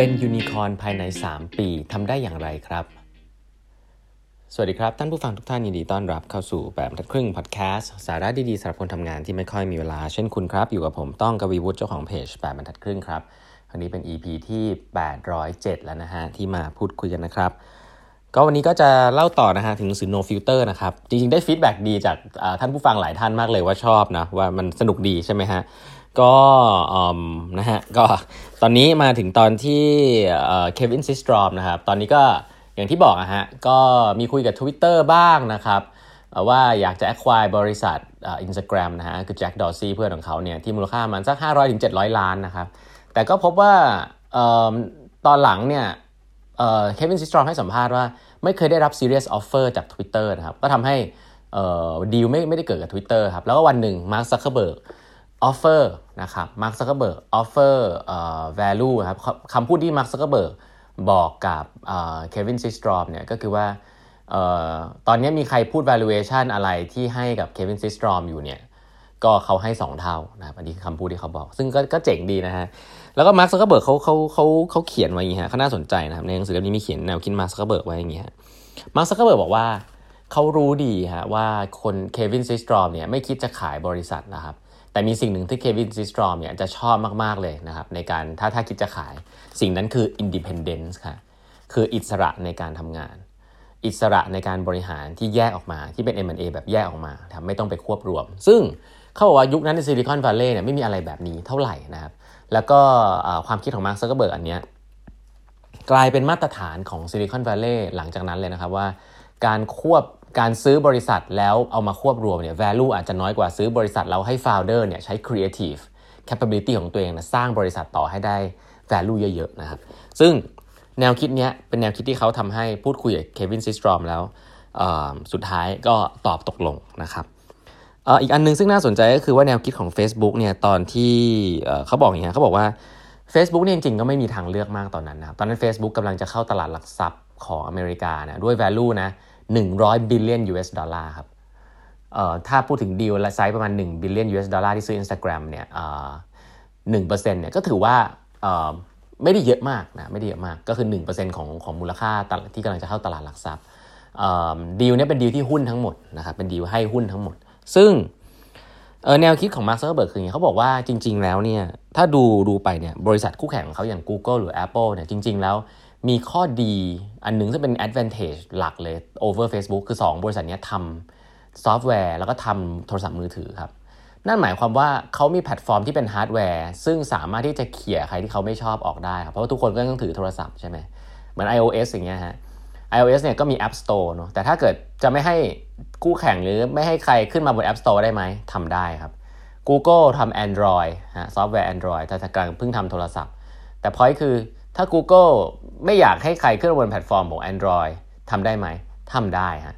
เป็นยูนิคอร์นภายใน 3 ปีทำได้อย่างไรครับ สวัสดีครับ ท่านผู้ฟังทุกท่านยินดีต้อนรับเข้าสู่แปดบรรทัดครึ่งพอดแคสต์สาระดีๆสำหรับคนทำงานที่ไม่ค่อยมีเวลาเช่นคุณครับ อยู่กับผมต้องกวีวุฒิเจ้าของเพจแปดบรรทัดครึ่งครับคราวนี้เป็น EP ที่ 807 แล้วนะฮะ ที่มาพูดคุยกันนะครับ ก็วันนี้ก็จะเล่าต่อนะฮะ ถึงหนังสือ No Filter นะครับ จริงๆ ได้ feedback ดีจากท่านผู้ฟังหลายท่านมากเลยว่าชอบนะ ว่ามันสนุกดีใช่ไหมฮะ ก็นะฮะ ก็ ตอนนี้มาถึงตอนที่เควินซิสตรอมนะครับ ตอนนี้ก็อย่างที่บอกอะฮะ ก็มีคุยกับ Twitter บ้างนะครับ ว่าอยากจะ acquire บริษัทอินสตาแกรมนะฮะ คือแจ็คดอร์ซีย์เพื่อนของเขาเนี่ยที่มูลค่ามันสัก 500-700ถึงล้านนะครับ แต่ก็พบว่าตอนหลังเนี่ยเควินซิสตรอมให้สัมภาษณ์ว่าไม่เคยได้รับ serious offer จาก Twitter นะครับ ก็ทำให้ดีลไม่ไม่ได้เกิดกับ Twitter ครับ แล้วก็วันหนึ่งมาร์คซักเคอร์เบิร์ก offer นะครับมาร์คซักเกอร์เบิร์ก offer เอ่อ value ครับคำพูดที่มาร์คซักเกอร์เบิร์กบอกกับเควินซิสตรอมเนี่ยก็คือว่าตอนนี้มีใครพูด valuation อะไรที่ให้กับเควินซิสตรอมอยู่เนี่ยก็เขาให้ 2 เท่านะครับอันนี้คือคำพูดที่เขาบอก ซึ่งก็เจ๋งดีนะฮะ แล้วก็มาร์คซักเกอร์เบิร์กเขาเขาเขาเขาเขียนไว้อย่างนี้ฮะเขาน่าสนใจนะครับ ในหนังสือเล่มนี้มีเขียนแนวคิดมาร์คซักเกอร์เบิร์กไว้อย่างนี้ฮะมาร์คซักเกอร์เบิร์กบอกว่าเขารู้ดีฮะว่าคุณเควินซิสตรอมเนี่ยไม่คิดจะขายบริษัทนะครับ แต่มีสิ่งหนึ่งที่เควินซิสตรอมเนี่ยจะชอบมาก ๆ เลยนะครับในการถ้าถ้าคิดจะขาย สิ่งนั้นคือ independence ค่ะคืออิสระในการทำงาน อิสระในการบริหารที่แยกออกมาที่เป็น M&A แบบแยกออกมาทำไม่ต้องไปควบรวม ซึ่งเขาบอกว่ายุคนั้นในซิลิคอนวัลเลย์เนี่ยไม่มีอะไรแบบนี้เท่าไหร่นะครับแล้วก็ความคิดของมาร์คซักเกอร์เบิร์กอันเนี้ยกลายเป็นมาตรฐานของซิลิคอนวัลเลย์หลังจากนั้นเลยนะครับว่า การควบ การซื้อบริษัทแล้วเอามาควบรวมเนี่ย value อาจจะน้อยกว่าซื้อบริษัทเราให้ founder เนี่ยใช้ creative capability ของตัวเองนะสร้างบริษัทต่อให้ได้ value เยอะๆนะครับ ซึ่งแนวคิดเนี้ยเป็นแนวคิดที่เขาทำให้พูดคุยกับเควินซิสตรอมแล้วสุดท้ายก็ตอบตกลงนะครับอีกอันนึงซึ่งน่าสนใจก็คือว่าแนวคิดของ Facebook เนี่ยตอนที่เขาบอกอย่างเนี้ยเขาบอกว่า Facebook เนี่ยจริงๆก็ไม่มีทางเลือกมากตอนนั้นนะตอนนั้น Facebook กำลังจะเข้าตลาดหลักทรัพย์ของอเมริกานะด้วย value นะ 100 billion US ดอลลาร์ครับเอ่อถ้าพูดถึงดีลและไซส์ประมาณ1บิลเลียน US ดอลลาร์ที่ซื้อ Instagram เนี่ยเอ่อ1%เนี่ยก็ถือว่าเอ่อไม่ได้เยอะมากนะไม่ได้เยอะมากก็คือ 1%ของของมูลค่าที่กำลังจะเข้าตลาดหลักทรัพย์ดีลเนี่ยเป็นดีลที่หุ้นทั้งหมดนะครับเป็นดีลให้หุ้นทั้งหมด ซึ่งแนวคิดของมาร์คซักเกอร์เบิร์กคืออย่างนี้เขาบอกว่าจริง ๆ แล้วเนี่ยถ้าดูดูไปเนี่ยบริษัทคู่แข่งของเขาอย่าง Google หรือ Apple เนี่ยจริง ๆ แล้ว มีข้อดีอันหนึ่งซึ่งเป็น advantage หลักเลย over Facebook คือ 2 บริษัทนี้ทำซอฟต์แวร์ แล้วก็ทำโทรศัพท์มือถือครับ นั่นหมายความว่าเขามีแพลตฟอร์มที่เป็นฮาร์ดแวร์ ซึ่งสามารถที่จะเขี่ยใครที่เขาไม่ชอบออกได้ครับ เพราะว่าทุกคนก็ต้องถือโทรศัพท์ใช่ไหมเหมือน iOS อย่างเงี้ยฮะ iOS เนี่ยก็มี App Store เนาะแต่ถ้าเกิดจะไม่ให้คู่แข่งหรือไม่ให้ใครขึ้นมาบน App Store ได้ไหมทำได้ครับ Google ทำ Android ฮะซอฟต์แวร์ Android แต่กำลังเพิ่งทำโทรศัพท์ แต่พอยคือ ถ้า Google ไม่อยากให้ใครขึ้นบนแพลตฟอร์มของ Android ทำได้ไหมทำได้ฮะ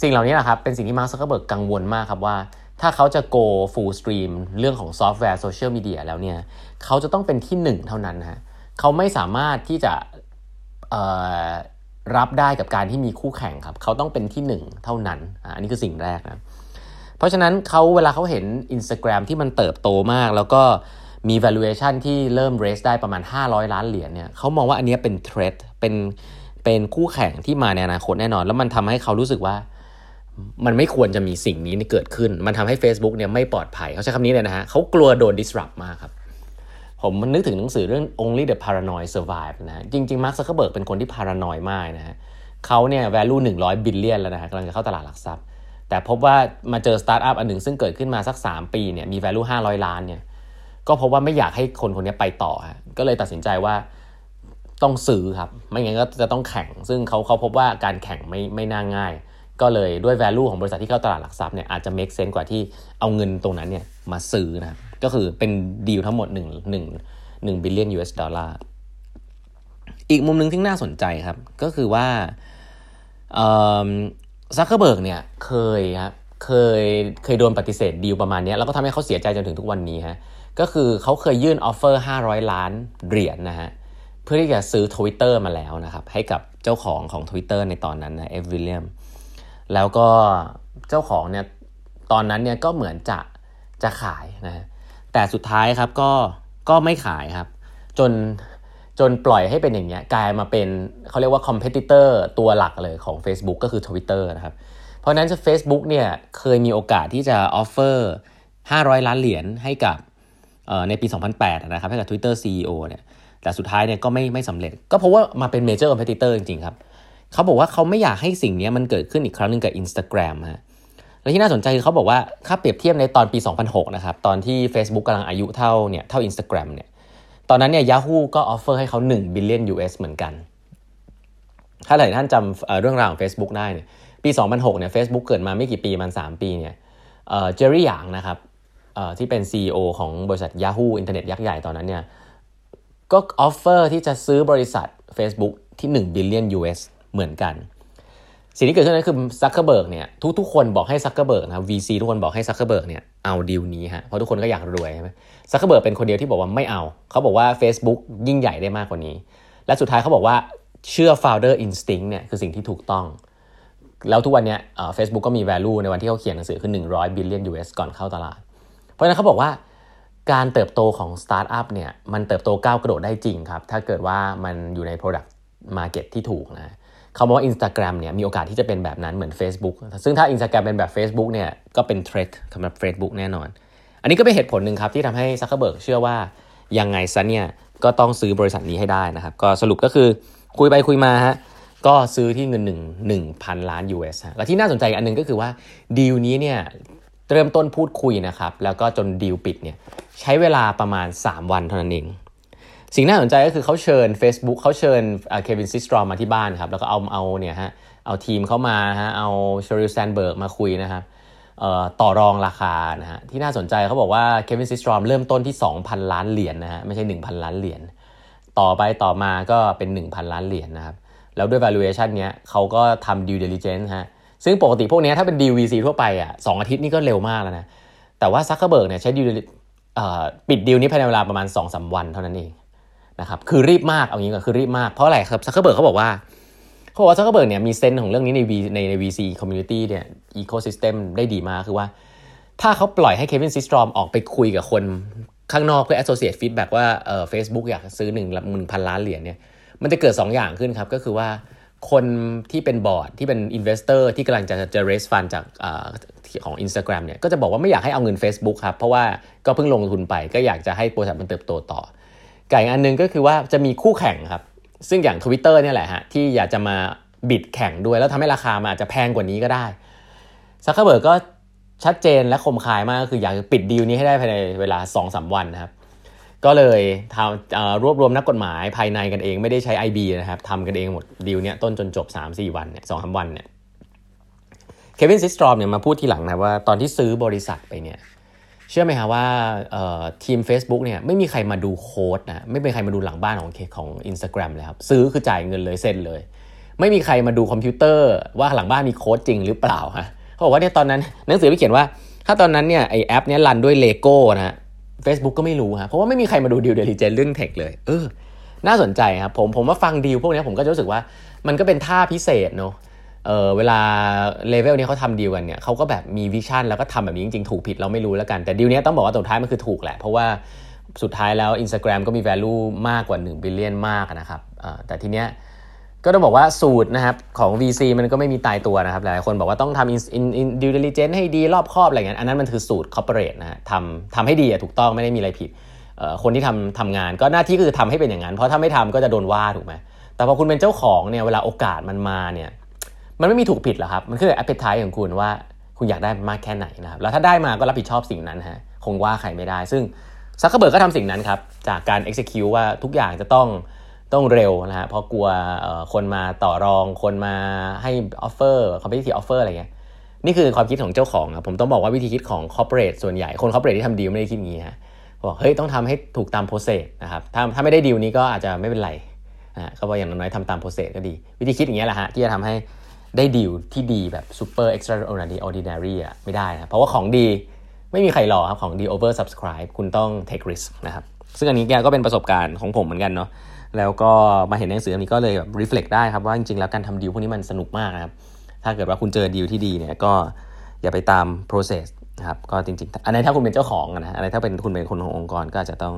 สิ่งเหล่านี้นะครับ เป็นสิ่งที่มาร์คซักเกอร์เบิร์กกังวลมากครับว่า ถ้าเขาจะ go full steam เรื่องของซอฟต์แวร์โซเชียลมีเดียแล้วเนี่ย เขาจะต้องเป็นที่หนึ่งเท่านั้นฮะเขาไม่สามารถที่จะรับได้กับการที่มีคู่แข่งครับ เขาต้องเป็นที่หนึ่งเท่านั้นอันนี้คือสิ่งแรกนะเพราะฉะนั้นเขาเวลาเขาเห็น Instagram ที่มันเติบโตมากแล้วก็ มี valuation ที่เริ่ม raise ได้ประมาณ 500 ล้านเหรียญเนี่ยเขามองว่าอันนี้เป็น threat เป็นเป็นคู่แข่งที่มาในอนาคตแน่นอน แล้วมันทำให้เขารู้สึกว่ามันไม่ควรจะมีสิ่งนี้เกิดขึ้น มันทำให้ Facebook เนี่ยไม่ปลอดภัย เขาใช้คำนี้เลยนะฮะเขากลัวโดน disrupt มากครับ ผมมันนึกถึงหนังสือเรื่อง only the paranoid survive นะจริงๆมาร์คซักเคอร์เบิร์กเป็นคนที่ paranoid มากนะฮะเขาเนี่ย value 100 billion แล้วนะฮะกำลังจะเข้าตลาดหลักทรัพย์ แต่พบว่ามาเจอสตาร์ทอัพอันหนึ่งซึ่งเกิดขึ้นมาสัก 3 ปีเนี่ยมี value 500 ล้านเนี่ย ก็เพราะว่าไม่อยากให้คนคนนี้ไปต่อฮะก็เลยตัดสินใจว่าต้องซื้อครับ ไม่งั้นก็จะต้องแข่ง ซึ่งเขาเขาพบว่าการแข่งไม่ไม่น่าง่าย ก็เลยด้วย value ของบริษัทที่เข้าตลาดหลักทรัพย์เนี่ยอาจจะ make sense กว่าที่เอาเงินตรงนั้นเนี่ยมาซื้อนะก็คือเป็นดีลทั้งหมด1 1 1 billion US ดอลลาร์อีกมุมหนึ่งที่น่าสนใจครับ ก็คือว่าซักเคอร์เบิร์กเนี่ยเคยครับเคยเคยโดนปฏิเสธดีลประมาณนี้แล้วก็ทำให้เขาเสียใจจนถึงทุกวันนี้ฮะ ก็คือเขาเคยยื่น offer 500 ล้านเหรียญนะฮะเพื่อที่จะซื้อ Twitter มาแล้วนะครับ ให้กับเจ้าของของ Twitter ในตอนนั้นนะเอฟวิลเลียมแล้วก็เจ้าของเนี่ยตอนนั้นเนี่ยก็เหมือนจะจะขายนะแต่สุดท้ายครับก็ก็ไม่ขายครับ จนจนปล่อยให้เป็นอย่างเงี้ยกลายมาเป็นเขาเรียกว่า competitor ตัวหลักเลยของ Facebook ก็คือ Twitter นะครับ เพราะนั้นจะ Facebook เนี่ยเคยมีโอกาสที่จะ offer 500 ล้านเหรียญให้กับ ในปี 2008 นะครับให้กับ Twitter CEO เนี่ยแต่สุดท้ายเนี่ยก็ไม่ไม่สำเร็จ ก็เพราะว่ามาเป็น major competitor จริงๆครับเขาบอกว่าเขาไม่อยากให้สิ่งนี้มันเกิดขึ้นอีกครั้งหนึ่งกับ Instagram ฮะและที่น่าสนใจคือเขาบอกว่าถ้าเปรียบเทียบในตอนปี 2006 นะครับ ตอนที่ Facebook กำลังอายุเท่าเนี่ยเท่า Instagram เนี่ยตอนนั้นเนี่ย Yahoo ก็ offer ให้เขา1 billion US เหมือนกัน ถ้าหลายท่านจำเรื่องราวของ Facebook ได้เนี่ยปี 2006 เนี่ย Facebook เกิดมาไม่กี่ปีมัน 3 ปีเนี่ยเจอร์รี่หยางนะครับ ที่เป็น CEO ของบริษัท Yahoo อินเทอร์เน็ตยักษ์ใหญ่ตอนนั้นเนี่ยก็ offer ที่จะซื้อบริษัท Facebook ที่1 billion US เหมือนกัน สิ่งที่เกิดขึ้นนั้นคือซักเคอร์เบิร์กเนี่ยทุกๆคนบอกให้ซักเคอร์เบิร์กนะ VC ทุกคนบอกให้ซักเคอร์เบิร์กเนี่ยเอาดีลนี้ฮะเพราะทุกคนก็อยากรวยใช่ไหมซักเคอร์เบิร์กเป็นคนเดียวที่บอกว่าไม่เอา เขาบอกว่า Facebook ยิ่งใหญ่ได้มากกว่านี้ และสุดท้ายเขาบอกว่าเชื่อ founder instinct เนี่ยคือสิ่งที่ถูกต้อง แล้วทุกวันนี้เฟซบุ๊กก็มี value ในวันที่เขาเขียนหนังสือคือ 100 billion US ก่อนเข้าตลาด เพราะฉะนั้นเขาบอกว่าการเติบโตของสตาร์ทอัพเนี่ยมันเติบโตก้าวกระโดดได้จริงครับ ถ้าเกิดว่ามันอยู่ใน Product Market ที่ถูกนะเขาบอกว่า Instagram เนี่ยมีโอกาสที่จะเป็นแบบนั้นเหมือน Facebook ซึ่งถ้า Instagram เป็นแบบ Facebook เนี่ยก็เป็น threat สำหรับ Facebook แน่นอน อันนี้ก็เป็นเหตุผลหนึ่งครับที่ทำให้ซักเคอร์เบิร์กเชื่อว่ายังไงซะเนี่ยก็ต้องซื้อบริษัทนี้ให้ได้นะครับ ก็สรุปก็คือคุยไปคุยมาฮะก็ซื้อที่เงิน1 1พันล้าน US ฮะแล้วที่น่าสนใจอันนึงก็คือว่าดีลนี้เนี่ย เริ่มต้นพูดคุยนะครับ แล้วก็จนดีลปิดเนี่ยใช้เวลาประมาณ 3 วันเท่านั้นเอง สิ่งน่าสนใจก็คือเขาเชิญ Facebook เขาเชิญเควินซิสตรอมมาที่บ้านครับ แล้วก็เอาเอาเนี่ยฮะเอาทีมเข้ามาฮะเอาเชอริลแซนเบิร์กมาคุยนะครับต่อรองราคานะฮะที่น่าสนใจเขาบอกว่าเควินซิสตรอมเริ่มต้นที่ 2,000 ล้านเหรียญนะฮะไม่ใช่ 1,000 ล้านเหรียญต่อไปต่อมาก็เป็น 1,000 ล้านเหรียญนะครับแล้วด้วย valuation เนี้ยเขาก็ทำ due diligence ฮะ ซึ่งปกติพวกนี้ถ้าเป็น VC ทั่วไปอะ2 อาทิตย์นี่ก็เร็วมากแล้วนะ แต่ว่าซักเคเบิร์กเนี่ยใช้ due ปิดดีลนี้ภายในเวลาประมาณ2อสวันเท่านั้นเองนะครับคือรีบมากเอางี้ก็คือรีบมากเพราะอะไรครับซักเคเบิร์กเขาบอกว่าเขาบอกว่าซักเคเบิร์กเนี่ยมี sense ของเรื่องนี้ใน V ในใน VC community เนี่ย ecosystem ได้ดีมากคือว่า ถ้าเขาปล่อยให้เควินซิสตรอมออกไปคุยกับคนข้างนอกเพื่อ associate feedback ว่าเออ Facebook อยากซื้อหนึ่งหนึ่งพันล้านเหรียญเนี่ยมันจะเกิด 2อย่างขึ้นครับก็คือว่า คนที่เป็นบอร์ดที่เป็น investor ที่กำลังจะจะ raise fund จากของ Instagram เนี่ยก็จะบอกว่าไม่อยากให้เอาเงิน Facebook ครับ เพราะว่าก็เพิ่งลงทุนไปก็อยากจะให้บริษัทมันเติบโตต่อก่อันนึงก็คือว่าจะมีคู่แข่งครับ ซึ่งอย่าง Twitter เนี่ยแหละฮะที่อยากจะมา bid แข่งด้วย แล้วทำให้ราคามันอาจจะแพงกว่านี้ก็ได้ซักเคเบิร์กก็ชัดเจนและคมคายมากก็คืออยากจะปิดดีลนี้ให้ได้ภายในเวลา 2-3 วันนะครับ ก็เลยทำรวบรวมนักกฎหมายภายในกันเองไม่ได้ใช้ IB นะครับทำกันเองหมดดีลเนี้ยต้นจนจบ 3-4 วันเนี่ยสองสามวันเนี่ยเควินซิสตรอมเนี่ยมาพูดทีหลังนะว่าตอนที่ซื้อบริษัทไปเนี่ยเชื่อไหมฮะว่าทีม Facebook เนี่ยไม่มีใครมาดูโค้ดนะไม่มีใครมาดูหลังบ้านของของ Instagram เลยครับซื้อคือจ่ายเงินเลยเซ็นเลย ไม่มีใครมาดูคอมพิวเตอร์ว่าหลังบ้านมีโค้ดจริงหรือเปล่าฮะเขาบอกว่าเนี่ยตอนนั้นหนังสือไปเขียนว่า ถ้าตอนนั้นเนี่ยไอแอปเนี้ย run ด้วยเลโก้นะ Facebook ก็ไม่รู้ฮะเพราะว่าไม่มีใครมาดู due diligence เรื่อง tech เลย เออ น่าสนใจครับผมผมว่าฟังดีลพวกนี้ผมก็จะรู้สึกว่ามันก็เป็นท่าพิเศษเนาะเออเวลาเลเวลนี้เขาทำดีลกันเนี่ยเขาก็แบบมี vision แล้วก็ทำแบบนี้จริงๆ ถูกผิดเราไม่รู้แล้วกัน แต่ดีลนี้ต้องบอกว่าสุดท้ายมันคือถูกแหละ เพราะว่าสุดท้ายแล้ว Instagram ก็มี value มากกว่า1 billion มากนะครับแต่ทีเนี้ย ก็ต้องบอกว่าสูตรนะครับของ VC มันก็ไม่มีตายตัวนะครับ หลายคนบอกว่าต้องทำ in due diligence ให้ดีรอบครอบอะไรเงี้ยอันนั้นมันคือสูตร corporate นะฮะทำทำให้ดีถูกต้องไม่ได้มีอะไรผิดคนที่ทำทำงานก็หน้าที่คือทำให้เป็นอย่างนั้น เพราะถ้าไม่ทำก็จะโดนว่าถูกไหมแต่พอคุณเป็นเจ้าของเนี่ยเวลาโอกาสมันมาเนี่ยมันไม่มีถูกผิดหรอกครับ มันคือ appetite ของคุณว่าคุณอยากได้มากแค่ไหนนะครับแล้วถ้าได้มาก็รับผิดชอบสิ่งนั้นฮะคงว่าใครไม่ได้ ซึ่งซักเคเบิร์กก็ทำสิ่งนั้นครับจากการ execute ว่าทุกอย่างจะต้อง ต้องเร็วนะฮะเพราะกลัวคนมาต่อรอง คนมาให้ offer competitive offer อะไรเงี้ยนี่คือความคิดของเจ้าของครับผมต้องบอกว่าวิธีคิดของ corporate ส่วนใหญ่คน corporate ที่ทำดีลไม่ได้คิดงี้ฮะบอกเฮ้ยต้องทำให้ถูกตาม process นะครับถ้าถ้าไม่ได้ดีลนี้ก็อาจจะไม่เป็นไรนะเขาบอกอย่างน้อยทำตาม process ก็ดี วิธีคิดอย่างเงี้ยแหละฮะที่จะทำให้ได้ดีลที่ดีแบบ super extraordinary อะไม่ได้นะเพราะว่าของดีไม่มีใครรอครับของดี oversubscribe คุณต้อง take risk นะครับซึ่งอันนี้แกก็เป็นประสบการณ์ของผมเหมือนกันเนาะ แล้วก็มาเห็นหนังสือนี้ก็เลยแบบ reflect ได้ครับว่าจริงๆแล้วการทำดีลพวกนี้มันสนุกมากครับถ้าเกิดว่าคุณเจอดีลที่ดีเนี่ยก็อย่าไปตาม process นะครับก็จริงๆ อันนี้ถ้าคุณเป็นเจ้าของนะอันนี้ถ้าเป็นคุณเป็นคนขององค์กร ก็อาจจะต้อง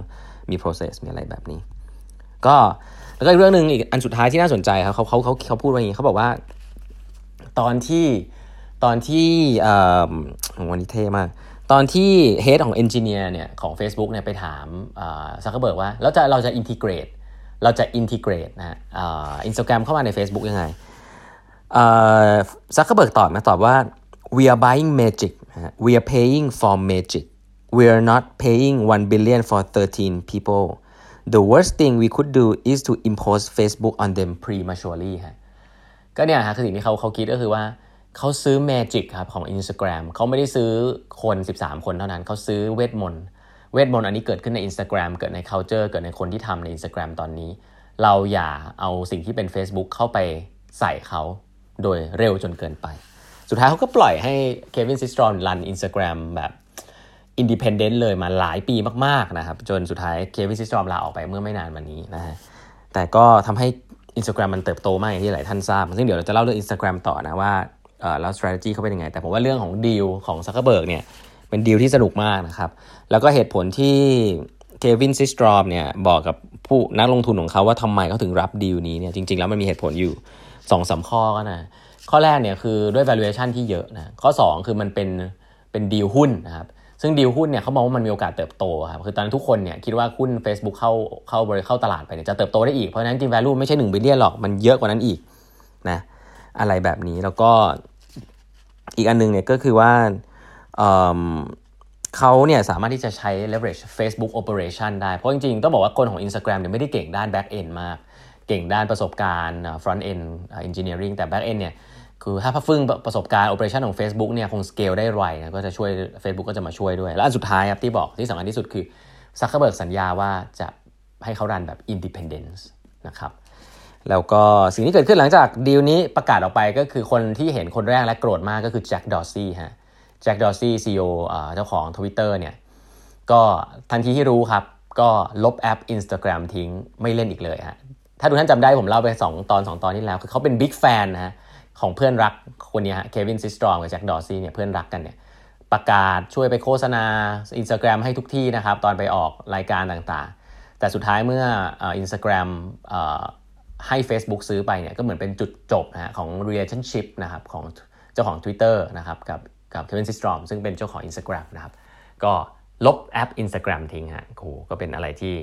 มี process มีอะไรแบบนี้ ก็แล้วก็อีกเรื่องหนึ่งอีกอันสุดท้ายที่น่าสนใจครับเขาเขาเขาเขาพูดว่าอย่างนี้เขาบอกว่า ตอนที่ตอนที่วันนี้เท่มาก ตอนที่ head ของ engineer เนี่ยของ Facebook เนี่ยไปถามซักเกอร์เบิร์กว่า แล้วจะเราจะ integrate เราจะ integrate นะอินสตาแกรมเข้ามาใน Facebook ยังไงซักเกอร์เบิร์กตอบมาตอบว่า we are buying magic we are paying for magic we are not paying 1 billion for 13 people the worst thing we could do is to impose Facebook on them prematurely ฮะก็เนี่ยฮะคือสิ่งที่เขาเขาคิดก็คือว่าเขาซื้อ Magic ครับของ Instagram เขาไม่ได้ซื้อคน 13 คนเท่านั้น เขาซื้อเวทมนต์ เวทมนต์อันนี้เกิดขึ้นใน Instagram เกิดใน culture เกิดในคนที่ทำใน Instagram ตอนนี้ เราอย่าเอาสิ่งที่เป็น Facebook เข้าไปใส่เขาโดยเร็วจนเกินไป สุดท้ายเขาก็ปล่อยให้เควินซิสตรอมรัน Instagram แบบอินดิเพนเดนต์เลยมาหลายปีมากๆนะครับ จนสุดท้ายเควินซิสตรอมลาออกไปเมื่อไม่นานมานี้นะฮะแต่ก็ทำให้ Instagram มันเติบโตมากอย่างที่หลายท่านทราบ ซึ่งเดี๋ยวเราจะเล่าเรื่อง Instagram ต่อนะว่าแล้ว strategy เขาเป็นยังไง แต่ผมว่าเรื่องของดีลของซักเกอร์เบิร์กเนี่ย เป็นดีลที่สนุกมากนะครับ แล้วก็เหตุผลที่เควินซิสตรอมเนี่ยบอกกับผู้นักลงทุนของเขาว่าทำไมเขาถึงรับดีลนี้เนี่ยจริง ๆ แล้วมันมีเหตุผลอยู่2อสข้อก็นะข้อแรกเนี่ยคือด้วย valuation ที่เยอะนะข้อ 2 คือมันเป็นเป็นดีลหุ้นนะครับซึ่งดีลหุ้นเนี่ยเขามองว่ามันมีโอกาสเติบโตครับคือตอนนั้นทุกคนเนี่ยคิดว่าหุ้น Facebook เข้าเข้าบริเข้าตลาดไปเนี่ยจะเติบโตได้อีก เพราะนั้นจริง value ไม่ใช่1บิลเลียนหรอกมันเยอะกว่านั้นอีกนะอะไรแบบนี้แล้วก็อีกอันนึงเนี่ยก็คือว่า เขาเนี่ยสามารถที่จะใช้ leverage Facebook operation ได้ เพราะจริงๆ ต้องบอกว่าคนของ Instagram เนี่ยไม่ได้เก่งด้าน back end มาก เก่งด้านประสบการณ์ front end engineering แต่ back end เนี่ยคือถ้าพัฟึ่งประสบการณ์ operation ของ Facebook เนี่ยคง scale ได้ไวนะก็จะช่วย Facebook ก็จะมาช่วยด้วย แล้วอันสุดท้ายครับที่บอกที่สำคัญที่สุดคือซักเคเบิร์กสัญญาว่าจะให้เขา run แบบ independence นะครับแล้วก็สิ่งที่เกิดขึ้นหลังจากดีลนี้ประกาศออกไปก็คือคนที่เห็นคนแรกและโกรธมากก็คือแจ็คดอร์ซี่ฮะ แจ็คดอร์ซี่ซีอีโอเจ้าของ Twitter เนี่ยก็ทันทีที่รู้ครับ ก็ลบแอป Instagram ทิ้งไม่เล่นอีกเลยฮะถ้าทุกท่านจำได้ผมเล่าไป 2 ตอน 2 ตอนที่แล้ว คือเขาเป็น big fan นะฮะของเพื่อนรักคนนี้ฮะเควินซิสตรอมกับแจ็คดอร์ซี่เนี่ยเพื่อนรักกันเนี่ยประกาศช่วยไปโฆษณา Instagram ให้ทุกที่นะครับ ตอนไปออกรายการต่างๆ แต่สุดท้ายเมื่ออินสตาแกรมให้ Facebook ซื้อไปเนี่ยก็เหมือนเป็นจุดจบนะฮะของ relationship นะครับของเจ้าของ Twitter นะครับกับ กับเควินซิสตรอมซึ่งเป็นเจ้าของ Instagram นะครับ ก็ลบแอป Instagram ทิ้งฮะโหก็เป็นอะไรที่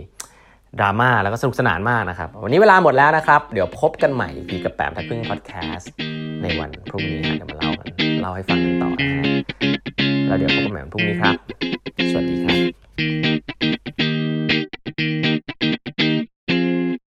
ดราม่าแล้วก็สนุกสนานมากนะครับ วันนี้เวลาหมดแล้วนะครับ เดี๋ยวพบกันใหม่กทีกับแปมทักพึ่งพอดแคสต์ในวันพรุ่งนี้ฮะเดี๋ยวมาเล่ากันเล่าให้ฟังกันต่อนะฮะแล้วเดี๋ยวพบกันใหม่วันพรุ่งนี้ครับ สวัสดีครับ